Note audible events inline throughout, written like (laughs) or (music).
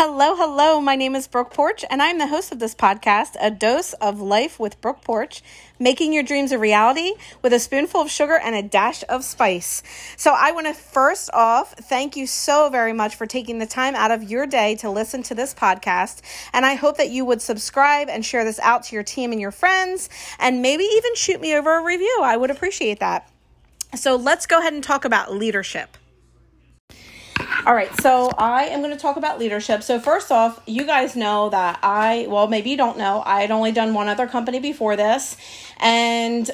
Hello, hello. My name is Brooke Porch, and I'm the host of this podcast, A Dose of Life with Brooke Porch, making your dreams a reality with a spoonful of sugar and a dash of spice. So, I want to first off thank you so very much for taking the time out of your day to listen to this podcast. And I hope that you would subscribe and share this out to your team and your friends, and maybe even shoot me over a review. I would appreciate that. So, let's go ahead and talk about leadership. All right, so I am going to talk about leadership. So, first off, you guys know that I, well, maybe you don't know, I had only done one other company before this. And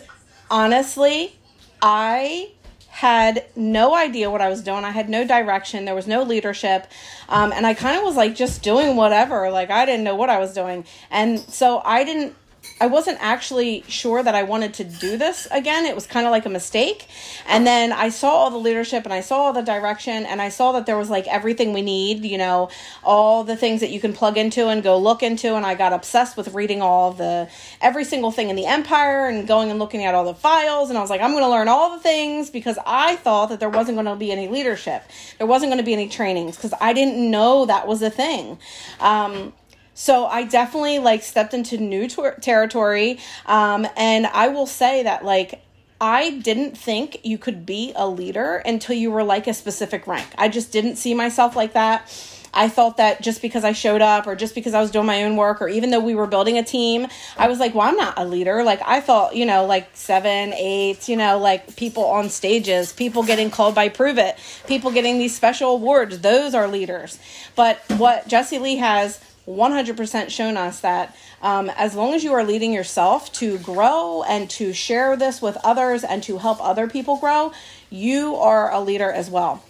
honestly, I had no idea what I was doing. I had no direction. There was no leadership. Um, and I kind of was like just doing whatever. Like, I didn't know what I was doing. And so I didn't I wasn't actually sure that I wanted to do this again. It was kind of like a mistake. And then I saw all the leadership and I saw all the direction and I saw that there was like everything we need, you know, all the things that you can plug into and go look into. And I got obsessed with reading all the, every single thing in the empire and going and looking at all the files. And I was like, I'm going to learn all the things because I thought that there wasn't going to be any leadership. There wasn't going to be any trainings because I didn't know that was a thing. Um, so I definitely like stepped into new ter- territory. Um, and I will say that like I didn't think you could be a leader until you were like a specific rank. I just didn't see myself like that. I thought that just because I showed up or just because I was doing my own work or even though we were building a team, I was like, well, I'm not a leader. Like, I thought, you know, like seven, eight, you know, like people on stages, people getting called by Pruvit, people getting these special awards, those are leaders. But what Jessie Lee has 100% shown us that um, as long as you are leading yourself to grow and to share this with others and to help other people grow, you are a leader as well.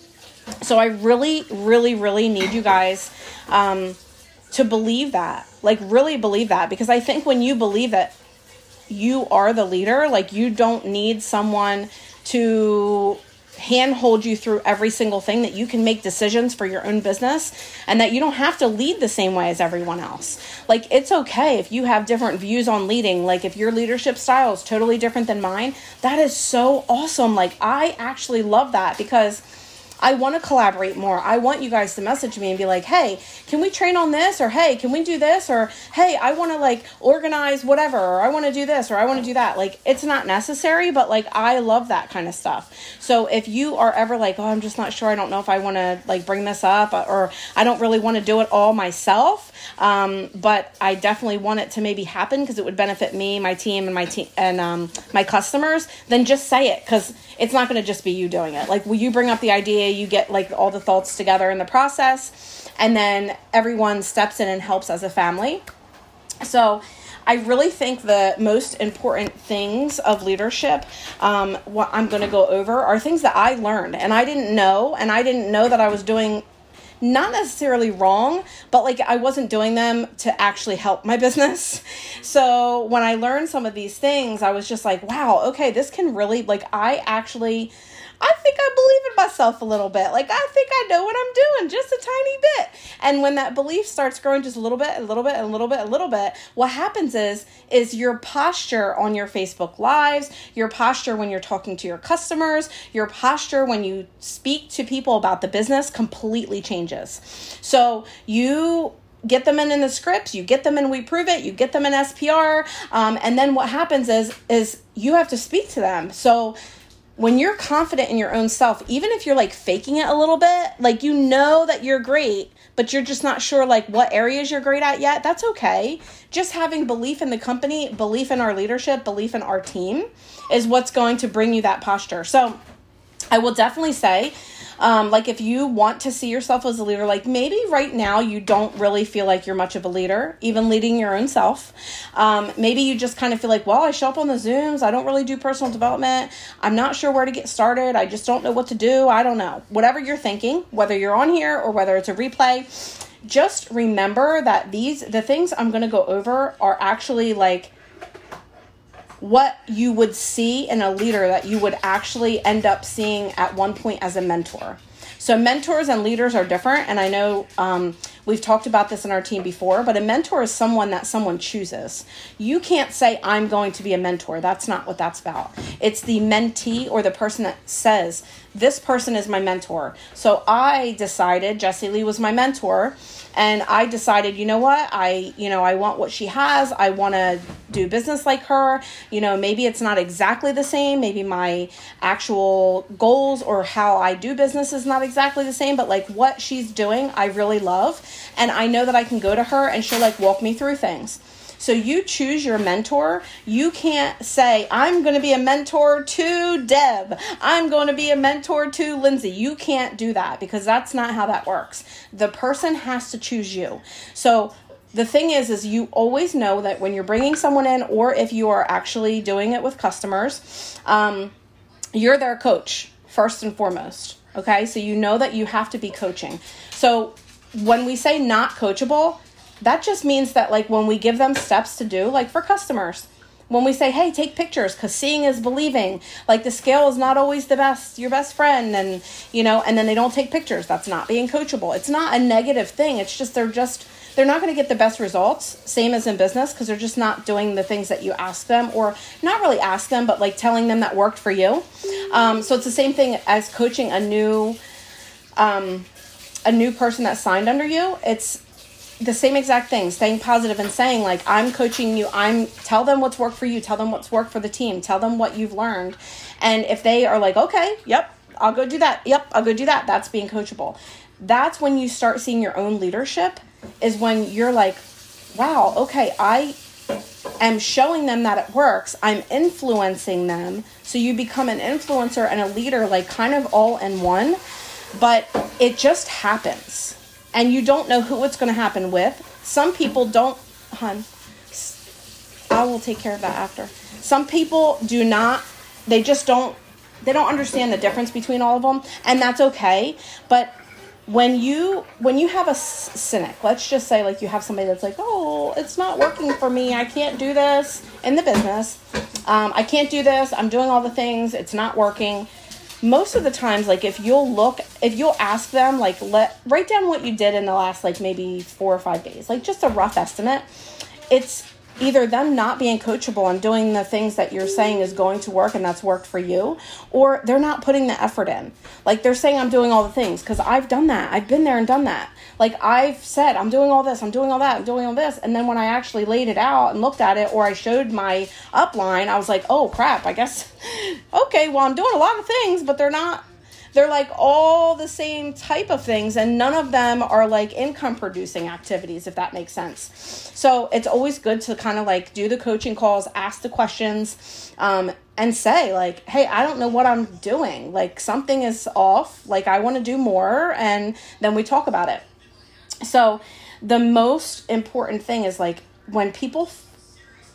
So I really, really, really need you guys um, to believe that. Like, really believe that. Because I think when you believe that you are the leader, like, you don't need someone to handhold you through every single thing that you can make decisions for your own business and that you don't have to lead the same way as everyone else. Like it's okay if you have different views on leading, like if your leadership style is totally different than mine, that is so awesome. Like I actually love that because I want to collaborate more. I want you guys to message me and be like, hey, can we train on this? Or hey, can we do this? Or hey, I want to like organize whatever, or I want to do this, or I want to do that. Like, it's not necessary, but like, I love that kind of stuff. So if you are ever like, oh, I'm just not sure, I don't know if I want to like bring this up, or I don't really want to do it all myself, um, but I definitely want it to maybe happen because it would benefit me, my team, and my team and um, my customers. Then just say it because it's not going to just be you doing it. Like, will you bring up the idea? You get like all the thoughts together in the process, and then everyone steps in and helps as a family. So. I really think the most important things of leadership, um, what I'm going to go over, are things that I learned and I didn't know, and I didn't know that I was doing not necessarily wrong, but like I wasn't doing them to actually help my (laughs) business. So when I learned some of these things, I was just like, wow, okay, this can really, like, I actually I think I believe in myself a little bit. Like, I think I know what I'm doing just a tiny bit. And when that belief starts growing just a little bit, a little bit, a little bit, a little bit, what happens is, is your posture on your Facebook lives, your posture when you're talking to your customers, your posture when you speak to people about the business completely changes. So you get them in in the scripts you get them in we prove it you get them in spr um, and then what happens is is you have to speak to them so when you're confident in your own self, even if you're like faking it a little bit, like you know that you're great, but you're just not sure like what areas you're great at yet, that's okay. Just having belief in the company, belief in our leadership, belief in our team is what's going to bring you that posture. So I will definitely say um, like if you want to see yourself as a leader, like maybe right now you don't really feel like you're much of a leader, even leading your own self. Um, maybe you just kind of feel like, well, I show up on the Zooms. I don't really do personal development. I'm not sure where to get started. I just don't know what to do. I don't know. Whatever you're thinking, whether you're on here or whether it's a replay, just remember that these, the things I'm going to go over are actually like, what you would see in a leader that you would actually end up seeing at one point as a mentor. So, mentors and leaders are different. And I know um, We've talked about this in our team before, but a mentor is someone that someone chooses. You can't say, I'm going to be a mentor. That's not what that's about. It's the mentee or the person that says, This person is my mentor. So I decided Jessie Lee was my mentor and I decided, you know what? I, you know, I want what she has. I want to do business like her. You know, maybe it's not exactly the same. Maybe my actual goals or how I do business is not exactly the same, but like what she's doing, I really love. And I know that I can go to her and she'll like walk me through things. So you choose your mentor. You can't say, I'm going to be a mentor to Deb. I'm going to be a mentor to Lindsay. You can't do that because that's not how that works. The person has to choose you. So the thing is is you always know that when you're bringing someone in or if you are actually doing it with customers um, you're their coach first and foremost okay so you know that you have to be coaching so when we say not coachable that just means that like when we give them steps to do like for customers when we say hey take pictures because seeing is believing like the scale is not always the best your best friend and you know and then they don't take pictures. That's not being coachable. It's not a negative thing. It's just they're just they're not going to get the best results same as in business because they're just not doing the things that you ask them or not really ask them but like telling them that worked for you. Um, so it's the same thing as coaching a new um, a new person that signed under you it's the same exact thing staying positive and saying like i'm coaching you. I'm tell them what's worked for you. Tell them what's worked for the team. Tell them what you've learned. And if they are like okay yep i'll go do that. Yep i'll go do that that's being coachable. That's when you start seeing your own leadership is when you're like wow okay i am showing them that it works. I'm influencing them. So you become an influencer and a leader like kind of all in one but it just happens and you don't know who it's going to happen with. Some people don't, hun. I will take care of that after. Some people do not, they just don't, they don't understand the difference between all of them, and that's okay. But when you when you have a cynic let's just say like you have somebody that's like oh it's not working for me i can't do this in the business um, i can't do this i'm doing all the things it's not working most of the times like if you'll look if you'll ask them like let write down what you did in the last like maybe four or five days like just a rough estimate. It's either them not being coachable and doing the things that you're saying is going to work and that's worked for you, or they're not putting the effort in. Like they're saying, I'm doing all the things because I've done that. I've been there and done that. Like I've said, I'm doing all this, I'm doing all that, I'm doing all this. And then when I actually laid it out and looked at it, or I showed my upline, I was like, oh crap, I guess, (laughs) okay, well, I'm doing a lot of things, but they're not they're like all the same type of things and none of them are like income producing activities if that makes sense. So it's always good to kind of like do the coaching calls ask the questions um, and say like hey i don't know what i'm doing. Like something is off. Like i want to do more and then we talk about it. So the most important thing is like when people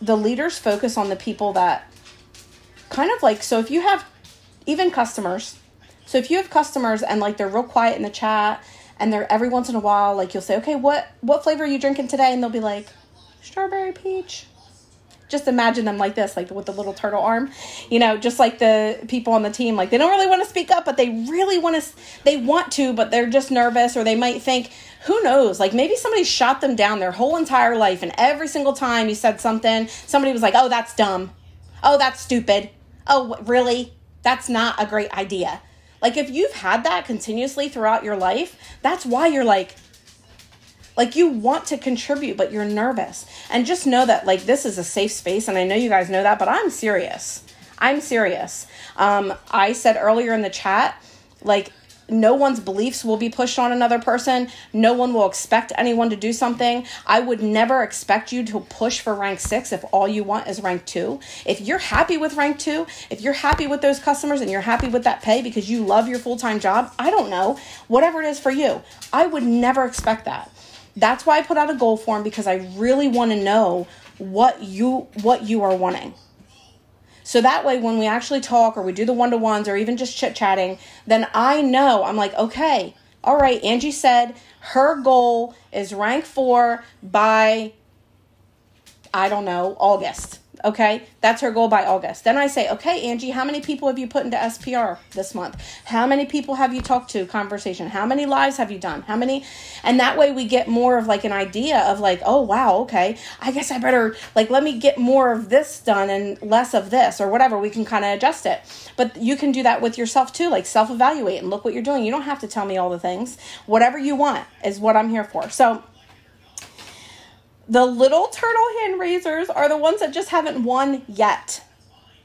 the leaders focus on the people that kind of like so if you have even customers so if you have customers and like they're real quiet in the chat and they're every once in a while like you'll say, "Okay, what what flavor are you drinking today?" and they'll be like, "Strawberry peach." Just imagine them like this, like with the little turtle arm, you know, just like the people on the team. Like they don't really want to speak up, but they really want to. They want to, but they're just nervous, or they might think, who knows? Like maybe somebody shot them down their whole entire life, and every single time you said something, somebody was like, "Oh, that's dumb. Oh, that's stupid. Oh, really? That's not a great idea." Like if you've had that continuously throughout your life, that's why you're like like you want to contribute but you're nervous. And just know that like this is a safe space and I know you guys know that, but I'm serious. I'm serious. Um I said earlier in the chat like no one's beliefs will be pushed on another person. No one will expect anyone to do something. I would never expect you to push for rank six if all you want is rank two. If you're happy with rank two, if you're happy with those customers and you're happy with that pay because you love your full time job, I don't know, whatever it is for you, I would never expect that. That's why I put out a goal form because I really want to know what you what you are wanting. So that way, when we actually talk or we do the one to ones or even just chit chatting, then I know I'm like, okay, all right, Angie said her goal is rank four by, I don't know, August. Okay, that's her goal by August. Then I say, okay, Angie, how many people have you put into SPR this month? How many people have you talked to? Conversation. How many lives have you done? How many? And that way we get more of like an idea of like, oh wow, okay, I guess I better like let me get more of this done and less of this or whatever. We can kind of adjust it. But you can do that with yourself too, like self evaluate and look what you're doing. You don't have to tell me all the things. Whatever you want is what I'm here for. So the little turtle hand raisers are the ones that just haven't won yet.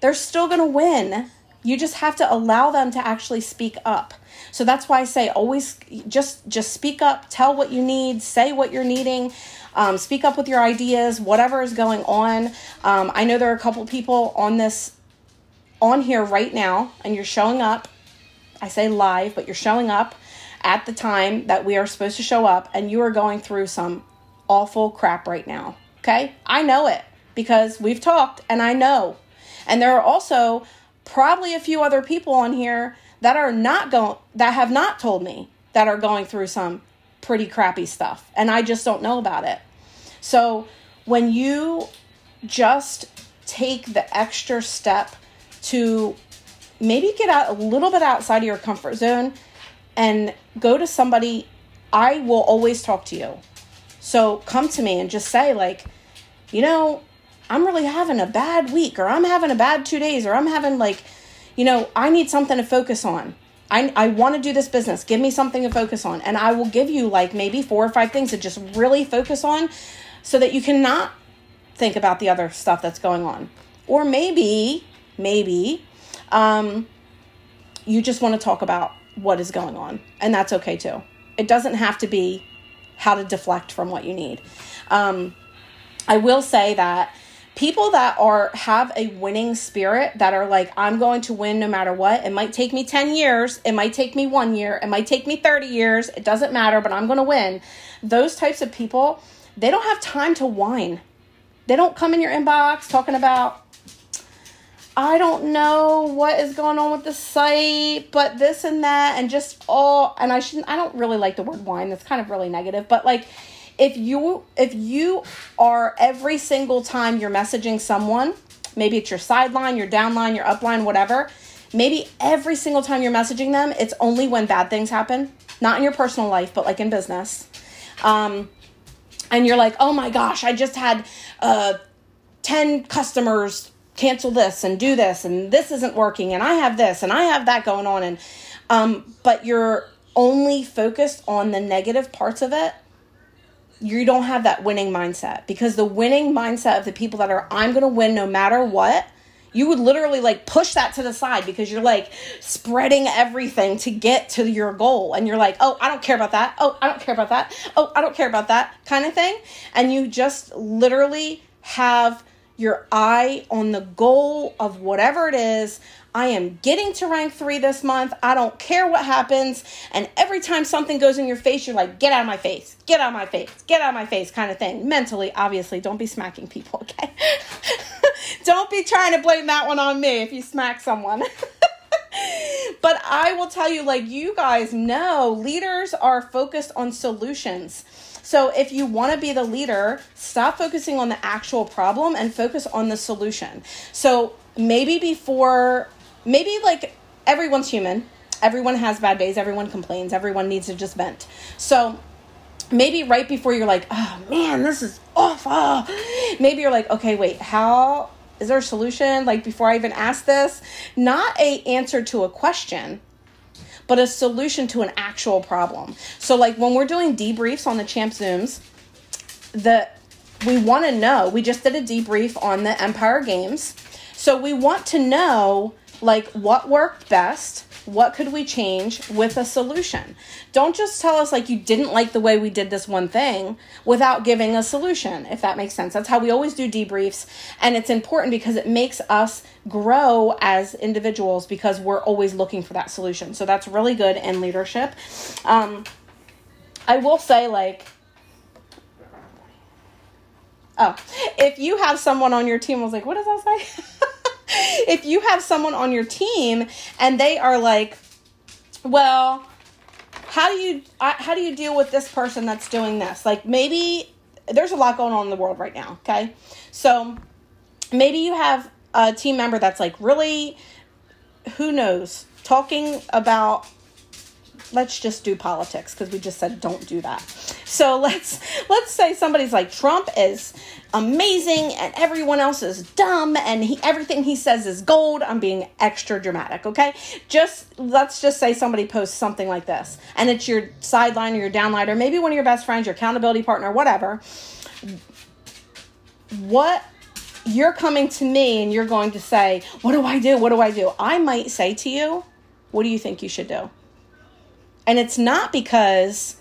They're still going to win. You just have to allow them to actually speak up. So that's why I say always just just speak up, tell what you need, say what you're needing. Um, speak up with your ideas, whatever is going on. Um, I know there are a couple people on this on here right now, and you're showing up. I say live, but you're showing up at the time that we are supposed to show up, and you are going through some awful crap right now. Okay? I know it because we've talked and I know. And there are also probably a few other people on here that are not going that have not told me that are going through some pretty crappy stuff and I just don't know about it. So when you just take the extra step to maybe get out a little bit outside of your comfort zone and go to somebody I will always talk to you. So come to me and just say, like, you know, I'm really having a bad week, or I'm having a bad two days, or I'm having, like, you know, I need something to focus on. I, I want to do this business. Give me something to focus on. And I will give you like maybe four or five things to just really focus on so that you cannot think about the other stuff that's going on. Or maybe, maybe, um, you just want to talk about what is going on. And that's okay too. It doesn't have to be how to deflect from what you need. Um, I will say that people that are have a winning spirit that are like i'm going to win no matter what. It might take me 10 years. It might take me one year. It might take me 30 years. It doesn't matter but i'm going to win. Those types of people they don't have time to whine. They don't come in your inbox talking about I don't know what is going on with the site, but this and that, and just all. And I shouldn't. I don't really like the word whine. That's kind of really negative. But like, if you if you are every single time you're messaging someone, maybe it's your sideline, your downline, your upline, whatever. Maybe every single time you're messaging them, it's only when bad things happen, not in your personal life, but like in business. Um, and you're like, oh my gosh, I just had uh, 10 customers cancel this and do this and this isn't working and I have this and I have that going on and um but you're only focused on the negative parts of it you don't have that winning mindset because the winning mindset of the people that are I'm going to win no matter what you would literally like push that to the side because you're like spreading everything to get to your goal and you're like oh i don't care about that. Oh i don't care about that. Oh i don't care about that kind of thing. And you just literally have your eye on the goal of whatever it is. I am getting to rank three this month. I don't care what happens. And every time something goes in your face, you're like, get out of my face, get out of my face, get out of my face, kind of thing. Mentally, obviously, don't be smacking people, okay? (laughs) don't be trying to blame that one on me if you smack someone. (laughs) but I will tell you, like, you guys know leaders are focused on solutions. So if you want to be the leader, stop focusing on the actual problem and focus on the solution. So maybe before, maybe like everyone's human, everyone has bad days, everyone complains, everyone needs to just vent. So maybe right before you're like, oh man, this is awful. Maybe you're like, okay, wait, how is there a solution? Like before I even ask this, not a answer to a question, but a solution to an actual problem. So, like when we're doing debriefs on the Champ Zooms, the we want to know. We just did a debrief on the Empire Games, so we want to know like what worked best what could we change with a solution? Don't just tell us like you didn't like the way we did this one thing without giving a solution, if that makes sense. That's how we always do debriefs. And it's important because it makes us grow as individuals because we're always looking for that solution. So that's really good in leadership. Um, I will say, like, oh, if you have someone on your team, I was like, what does that say? (laughs) if you have someone on your team and they are like, well, how do you how do you deal with this person that's doing this? Like maybe there's a lot going on in the world right now, okay? So maybe you have a team member that's like really, who knows, talking about let's just do politics because we just said don't do that. So (laughs) let's let's say somebody's like Trump is amazing and everyone else is dumb and he everything he says is gold. I'm being extra dramatic, okay? Just let's just say somebody posts something like this and it's your sideline or your downline or maybe one of your best friends, your accountability partner, whatever. What you're coming to me and you're going to say, What do I do? What do I do? I might say to you, What do you think you should do? And it's not because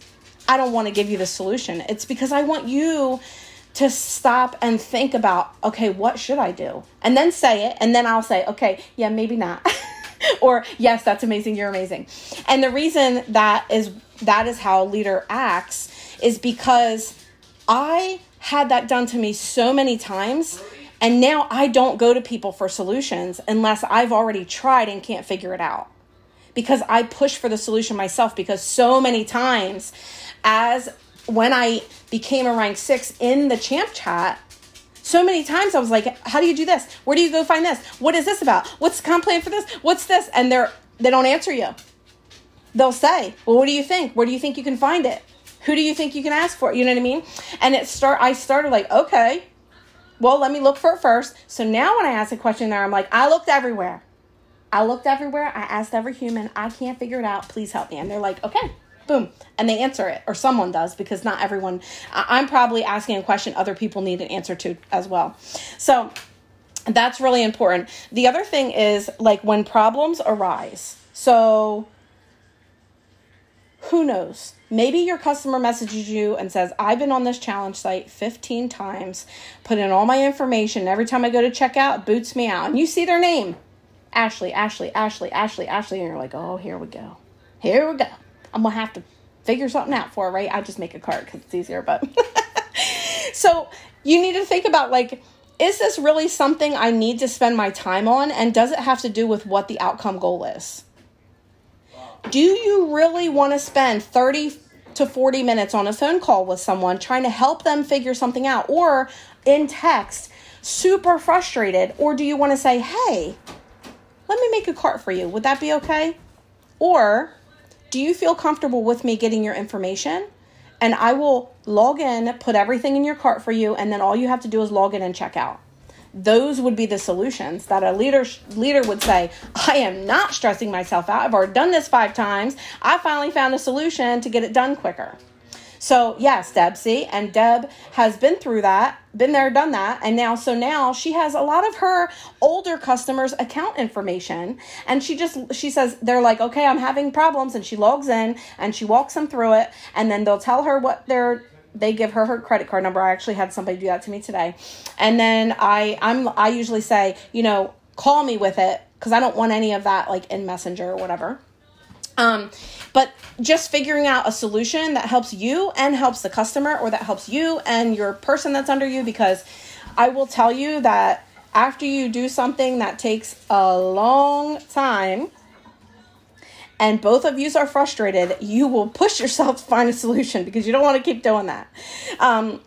I don't want to give you the solution. It's because I want you to stop and think about, okay, what should I do? And then say it. And then I'll say, okay, yeah, maybe not. (laughs) or yes, that's amazing. You're amazing. And the reason that is that is how a leader acts is because I had that done to me so many times. And now I don't go to people for solutions unless I've already tried and can't figure it out because I push for the solution myself because so many times as when I became a rank 6 in the champ chat so many times I was like how do you do this? Where do you go find this? What is this about? What's the comp plan for this? What's this? And they're they don't answer you. They'll say well what do you think? Where do you think you can find it? Who do you think you can ask for? You know what I mean? And it start I started like okay well let me look for it first. So now when I ask a question there I'm like I looked everywhere I looked everywhere. I asked every human. I can't figure it out. Please help me. And they're like, okay, boom. And they answer it, or someone does, because not everyone. I'm probably asking a question other people need an answer to as well. So that's really important. The other thing is like when problems arise. So who knows? Maybe your customer messages you and says, I've been on this challenge site 15 times, put in all my information. Every time I go to checkout, boots me out. And you see their name. Ashley, Ashley, Ashley, Ashley, Ashley, and you're like, oh, here we go. Here we go. I'm going to have to figure something out for right? I just make a card because it's easier, but. (laughs) so you need to think about like, is this really something I need to spend my time on? And does it have to do with what the outcome goal is? Do you really want to spend 30 to 40 minutes on a phone call with someone trying to help them figure something out or in text, super frustrated? Or do you want to say, hey, me make a cart for you. Would that be okay? Or do you feel comfortable with me getting your information? And I will log in, put everything in your cart for you, and then all you have to do is log in and check out. Those would be the solutions that a leader leader would say, I am not stressing myself out. I've already done this five times. I finally found a solution to get it done quicker. So, yes, Deb, see, and Deb has been through that, been there, done that, and now, so now she has a lot of her older customers' account information, and she just, she says, they're like, okay, I'm having problems, and she logs in and she walks them through it, and then they'll tell her what they're they give her her credit card number. I actually had somebody do that to me today. And then I I'm I usually say, you know, call me with it cuz I don't want any of that like in Messenger or whatever. Um, but just figuring out a solution that helps you and helps the customer, or that helps you and your person that's under you, because I will tell you that after you do something that takes a long time and both of you are frustrated, you will push yourself to find a solution because you don't want to keep doing that. Um,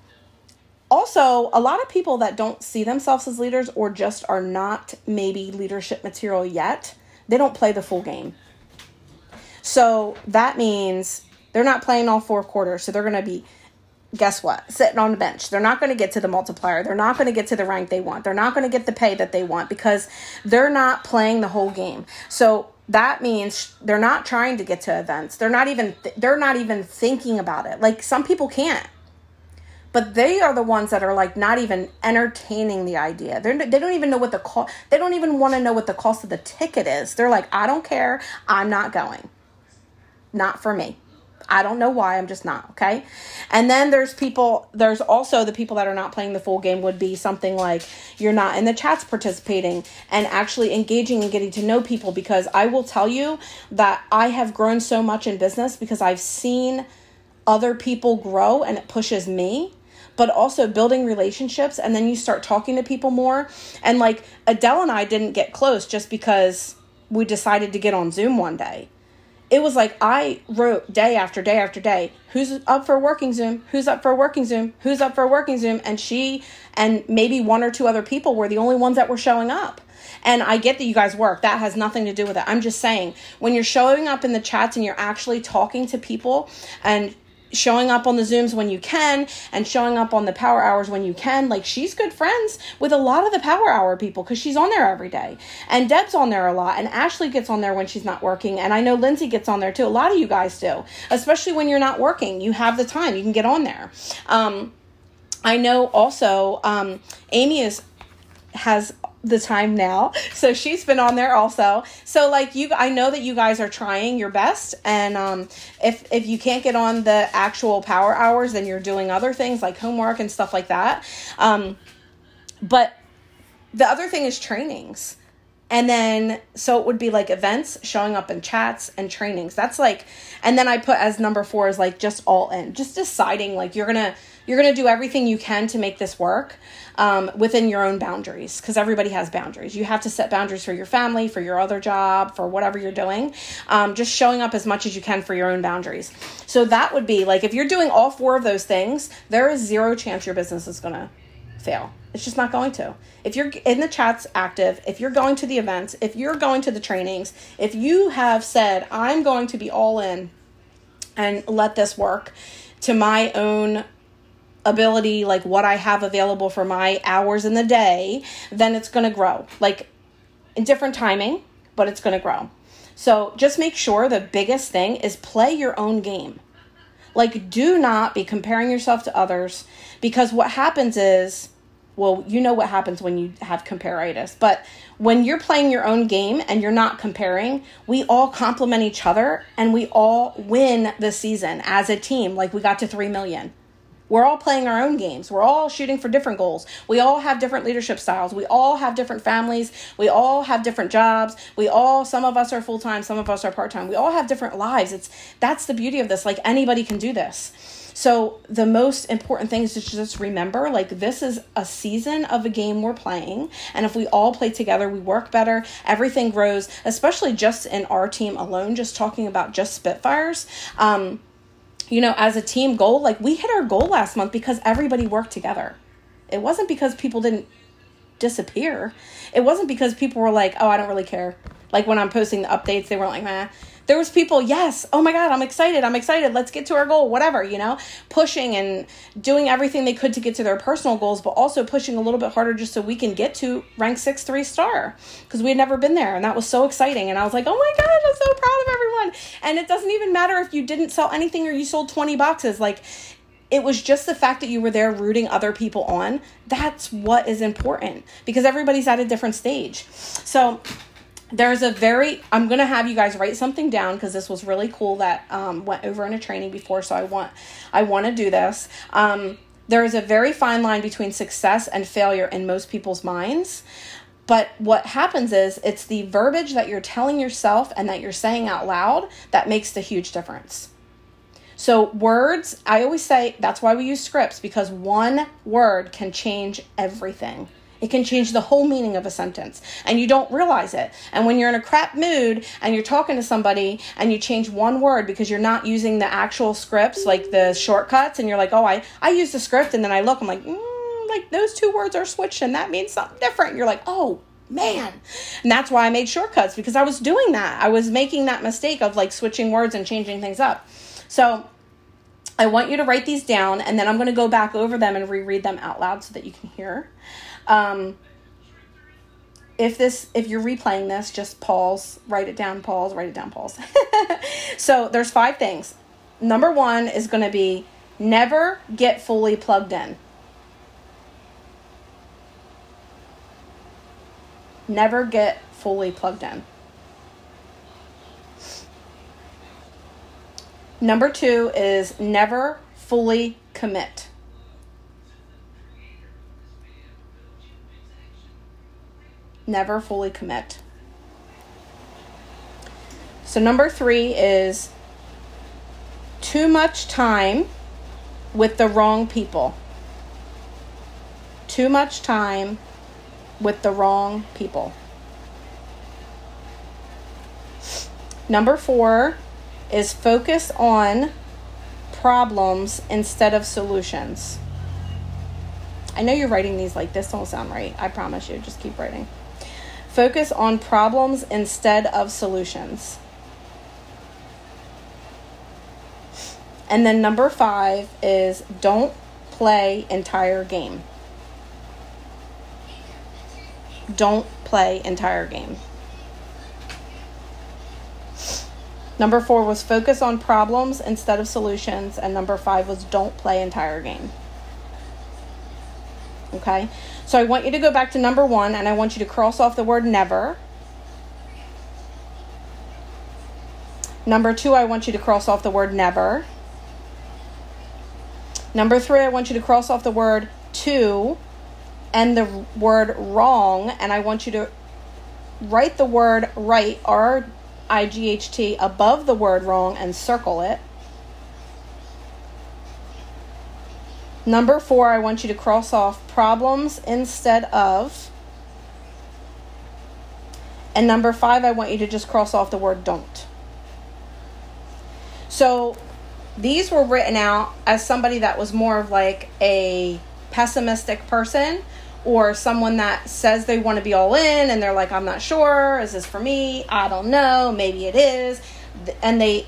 also, a lot of people that don't see themselves as leaders or just are not maybe leadership material yet, they don't play the full game. So that means they're not playing all four quarters. So they're going to be, guess what? Sitting on the bench. They're not going to get to the multiplier. They're not going to get to the rank they want. They're not going to get the pay that they want because they're not playing the whole game. So that means they're not trying to get to events. They're not even they're not even thinking about it. Like some people can't but they are the ones that are like not even entertaining the idea. They're, they don't even know what the cost. They don't even want to know what the cost of the ticket is. They're like, I don't care. I'm not going not for me. I don't know why, I'm just not, okay? And then there's people, there's also the people that are not playing the full game would be something like you're not in the chats participating and actually engaging and getting to know people because I will tell you that I have grown so much in business because I've seen other people grow and it pushes me but also building relationships and then you start talking to people more and like Adele and I didn't get close just because we decided to get on Zoom one day it was like I wrote day after day after day, who's up for working Zoom? Who's up for working Zoom? Who's up for a working Zoom? And she and maybe one or two other people were the only ones that were showing up. And I get that you guys work. That has nothing to do with it. I'm just saying, when you're showing up in the chats and you're actually talking to people and showing up on the Zooms when you can and showing up on the power hours when you can. Like she's good friends with a lot of the power hour people because she's on there every day. And Deb's on there a lot. And Ashley gets on there when she's not working. And I know Lindsay gets on there too. A lot of you guys do, especially when you're not working. You have the time, you can get on there. Um, I know also um, Amy is has the time now. (laughs) So she's been on there also. So like you I know that you guys are trying your best and um if if you can't get on the actual power hours then you're doing other things like homework and stuff like that. Um but the other thing is trainings. And then, so it would be like events, showing up in chats and trainings. That's like, and then I put as number four is like just all in, just deciding like you're gonna, you're gonna do everything you can to make this work um, within your own boundaries because everybody has boundaries. You have to set boundaries for your family, for your other job, for whatever you're doing. Um, just showing up as much as you can for your own boundaries. So that would be like if you're doing all four of those things, there is zero chance your business is gonna fail. It's just not going to. If you're in the chats active, if you're going to the events, if you're going to the trainings, if you have said, I'm going to be all in and let this work to my own ability, like what I have available for my hours in the day, then it's going to grow. Like in different timing, but it's going to grow. So just make sure the biggest thing is play your own game. Like, do not be comparing yourself to others because what happens is well, you know what happens when you have comparitis. But when you're playing your own game and you're not comparing, we all complement each other and we all win the season as a team. Like we got to 3 million. We're all playing our own games. We're all shooting for different goals. We all have different leadership styles. We all have different families. We all have different jobs. We all some of us are full-time, some of us are part-time. We all have different lives. It's that's the beauty of this. Like anybody can do this. So the most important thing is to just remember like this is a season of a game we're playing. And if we all play together, we work better, everything grows, especially just in our team alone, just talking about just Spitfires. Um, you know, as a team goal, like we hit our goal last month because everybody worked together. It wasn't because people didn't disappear. It wasn't because people were like, oh, I don't really care. Like when I'm posting the updates, they were like, nah there was people yes oh my god i'm excited i'm excited let's get to our goal whatever you know? Pushing and doing everything they could to get to their personal goals but also pushing a little bit harder just so we can get to rank six three star because we had never been there and that was so exciting and i was like oh my God, i'm so proud of everyone. And it doesn't even matter if you didn't sell anything or you sold 20 boxes like it was just the fact that you were there rooting other people on that's what is important because everybody's at a different stage. So there's a very i'm going to have you guys write something down because this was really cool that um, went over in a training before so i want i want to do this. Um, there is a very fine line between success and failure in most people's minds but what happens is it's the verbiage that you're telling yourself and that you're saying out loud that makes the huge difference. So words i always say that's why we use scripts because one word can change everything it can change the whole meaning of a sentence and you don't realize it. And when you're in a crap mood and you're talking to somebody and you change one word because you're not using the actual scripts, like the shortcuts, and you're like, oh, I, I use the script, and then I look, I'm like, mm, like those two words are switched and that means something different. You're like, oh, man. And that's why I made shortcuts because I was doing that. I was making that mistake of like switching words and changing things up. So I want you to write these down and then I'm going to go back over them and reread them out loud so that you can hear. Um, if this if you're replaying this just pause write it down pause write it down pause. (laughs) So there's five things. Number one is going to be never get fully plugged in. Never get fully plugged in. Number two is never fully commit never fully commit. So, number three is too much time with the wrong people. Too much time with the wrong people. Number four is focus on problems instead of solutions. I know you're writing these like this don't sound right. I promise you. Just keep writing. Focus on problems instead of solutions. And then number five is don't play entire game. Don't play entire game. Number four was focus on problems instead of solutions. And number five was don't play entire game. Okay? So I want you to go back to number one and I want you to cross off the word never. Number two, I want you to cross off the word never. Number three, I want you to cross off the word to and the word wrong, and I want you to write the word right, R I G H T, above the word wrong and circle it. Number four, I want you to cross off problems instead of. And number five, I want you to just cross off the word don't. So these were written out as somebody that was more of like a pessimistic person or someone that says they want to be all in and they're like, I'm not sure. Is this for me? I don't know. Maybe it is. And they,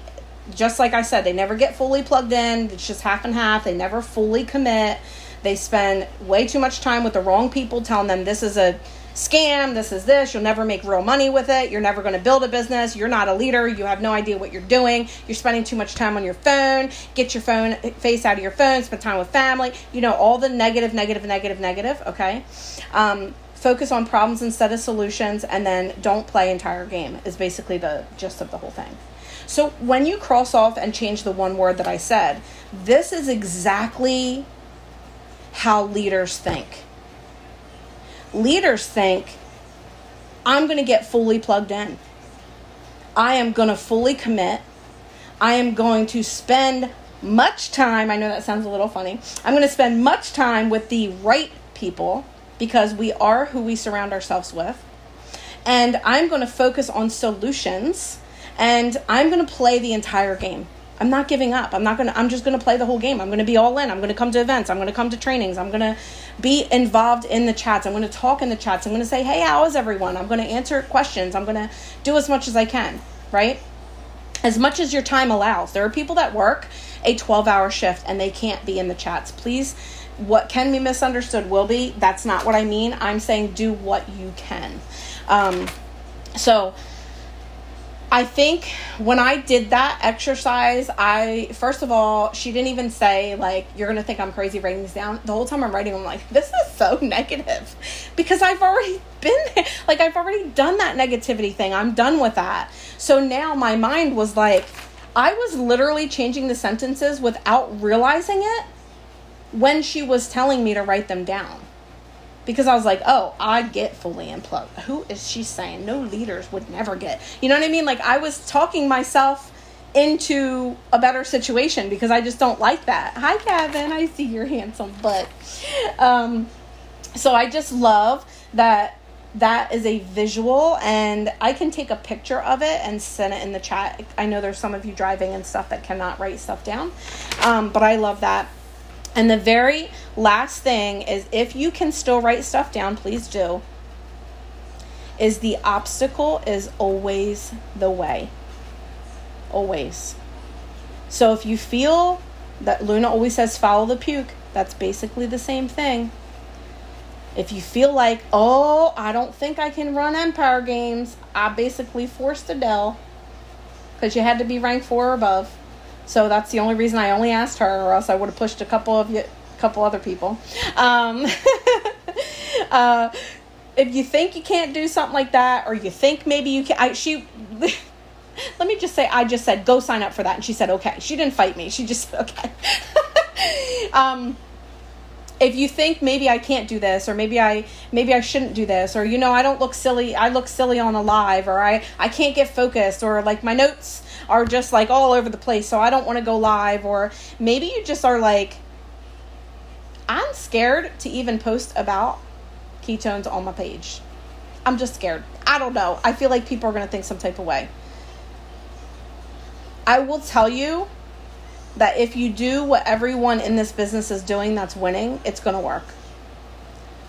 just like I said, they never get fully plugged in. It's just half and half. They never fully commit. They spend way too much time with the wrong people telling them this is a scam, this is this, you'll never make real money with it, you're never going to build a business, you're not a leader, you have no idea what you're doing, you're spending too much time on your phone, get your phone face out of your phone, spend time with family, you know, all the negative, negative, negative, negative, okay? Um, focus on problems instead of solutions, and then don't play entire game, is basically the gist of the whole thing. So when you cross off and change the one word that I said, this is exactly how leaders think leaders think I'm going to get fully plugged in. I am going to fully commit. I am going to spend much time. I know that sounds a little funny. I'm going to spend much time with the right people because we are who we surround ourselves with. And I'm going to focus on solutions and I'm going to play the entire game. I'm not giving up. I'm not going to I'm just going to play the whole game. I'm going to be all in. I'm going to come to events. I'm going to come to trainings. I'm going to be involved in the chats. I'm going to talk in the chats. I'm going to say, "Hey, how is everyone?" I'm going to answer questions. I'm going to do as much as I can, right? As much as your time allows. There are people that work a 12-hour shift and they can't be in the chats. Please what can be misunderstood will be. That's not what I mean. I'm saying do what you can. Um, so I think when I did that exercise, I first of all, she didn't even say like you're gonna think I'm crazy writing this down. The whole time I'm writing, I'm like, this is so (laughs) negative, because I've already (laughs) been there. Like I've already done that negativity thing. I'm done with that. So now my mind was like, I was literally changing the sentences without realizing it when she was telling me to write them down because I was like, oh, I get fully unplugged. Who is she saying? No leaders would never get. You know what I mean? Like I was talking myself into a better situation because I just don't like that. Hi, Kevin. I see your handsome butt. Um, so I just love that that is a visual and I can take a picture of it and send it in the chat. I know there's some of you driving and stuff that cannot write stuff down, um, but I love that. And the very last thing is if you can still write stuff down, please do. Is the obstacle is always the way. Always. So if you feel that Luna always says follow the puke, that's basically the same thing. If you feel like, oh, I don't think I can run Empire games, I basically forced Adele because you had to be ranked four or above. So that's the only reason I only asked her, or else I would have pushed a couple of you, a couple other people. Um, (laughs) uh, if you think you can't do something like that, or you think maybe you can, I she. (laughs) let me just say, I just said go sign up for that, and she said okay. She didn't fight me. She just said okay. (laughs) um, if you think maybe I can't do this or maybe I maybe I shouldn't do this or you know I don't look silly I look silly on a live or I I can't get focused or like my notes are just like all over the place, so I don't want to go live. Or maybe you just are like, I'm scared to even post about ketones on my page. I'm just scared. I don't know. I feel like people are going to think some type of way. I will tell you that if you do what everyone in this business is doing that's winning, it's going to work.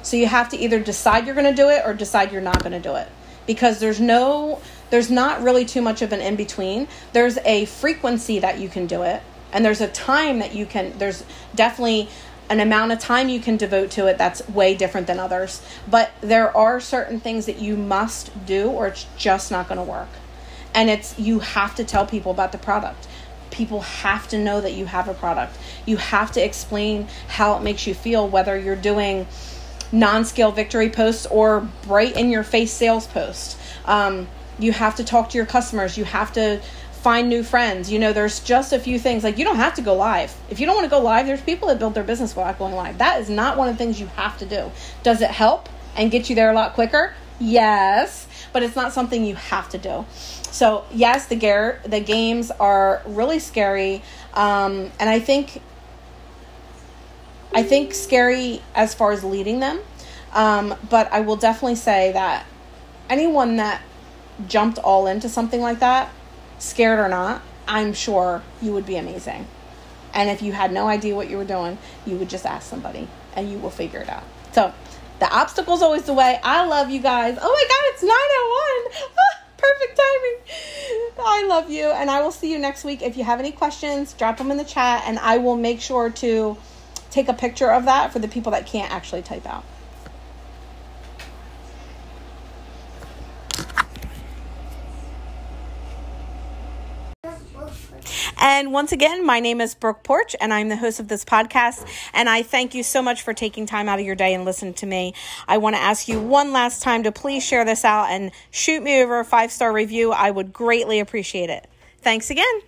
So you have to either decide you're going to do it or decide you're not going to do it because there's no there's not really too much of an in between. There's a frequency that you can do it and there's a time that you can there's definitely an amount of time you can devote to it that's way different than others. But there are certain things that you must do or it's just not going to work. And it's you have to tell people about the product. People have to know that you have a product. You have to explain how it makes you feel whether you're doing non-scale victory posts or bright in your face sales posts. Um, you have to talk to your customers. You have to find new friends. You know, there's just a few things like you don't have to go live. If you don't want to go live, there's people that build their business without going live. That is not one of the things you have to do. Does it help and get you there a lot quicker? Yes, but it's not something you have to do. So yes, the gear, the games are really scary, um, and I think I think scary as far as leading them. Um, but I will definitely say that anyone that jumped all into something like that scared or not, I'm sure you would be amazing. And if you had no idea what you were doing, you would just ask somebody and you will figure it out. So the obstacle's always the way. I love you guys. Oh my God, it's 901. Ah, perfect timing. I love you. And I will see you next week. If you have any questions, drop them in the chat and I will make sure to take a picture of that for the people that can't actually type out. And once again, my name is Brooke Porch, and I'm the host of this podcast. And I thank you so much for taking time out of your day and listening to me. I want to ask you one last time to please share this out and shoot me over a five star review. I would greatly appreciate it. Thanks again.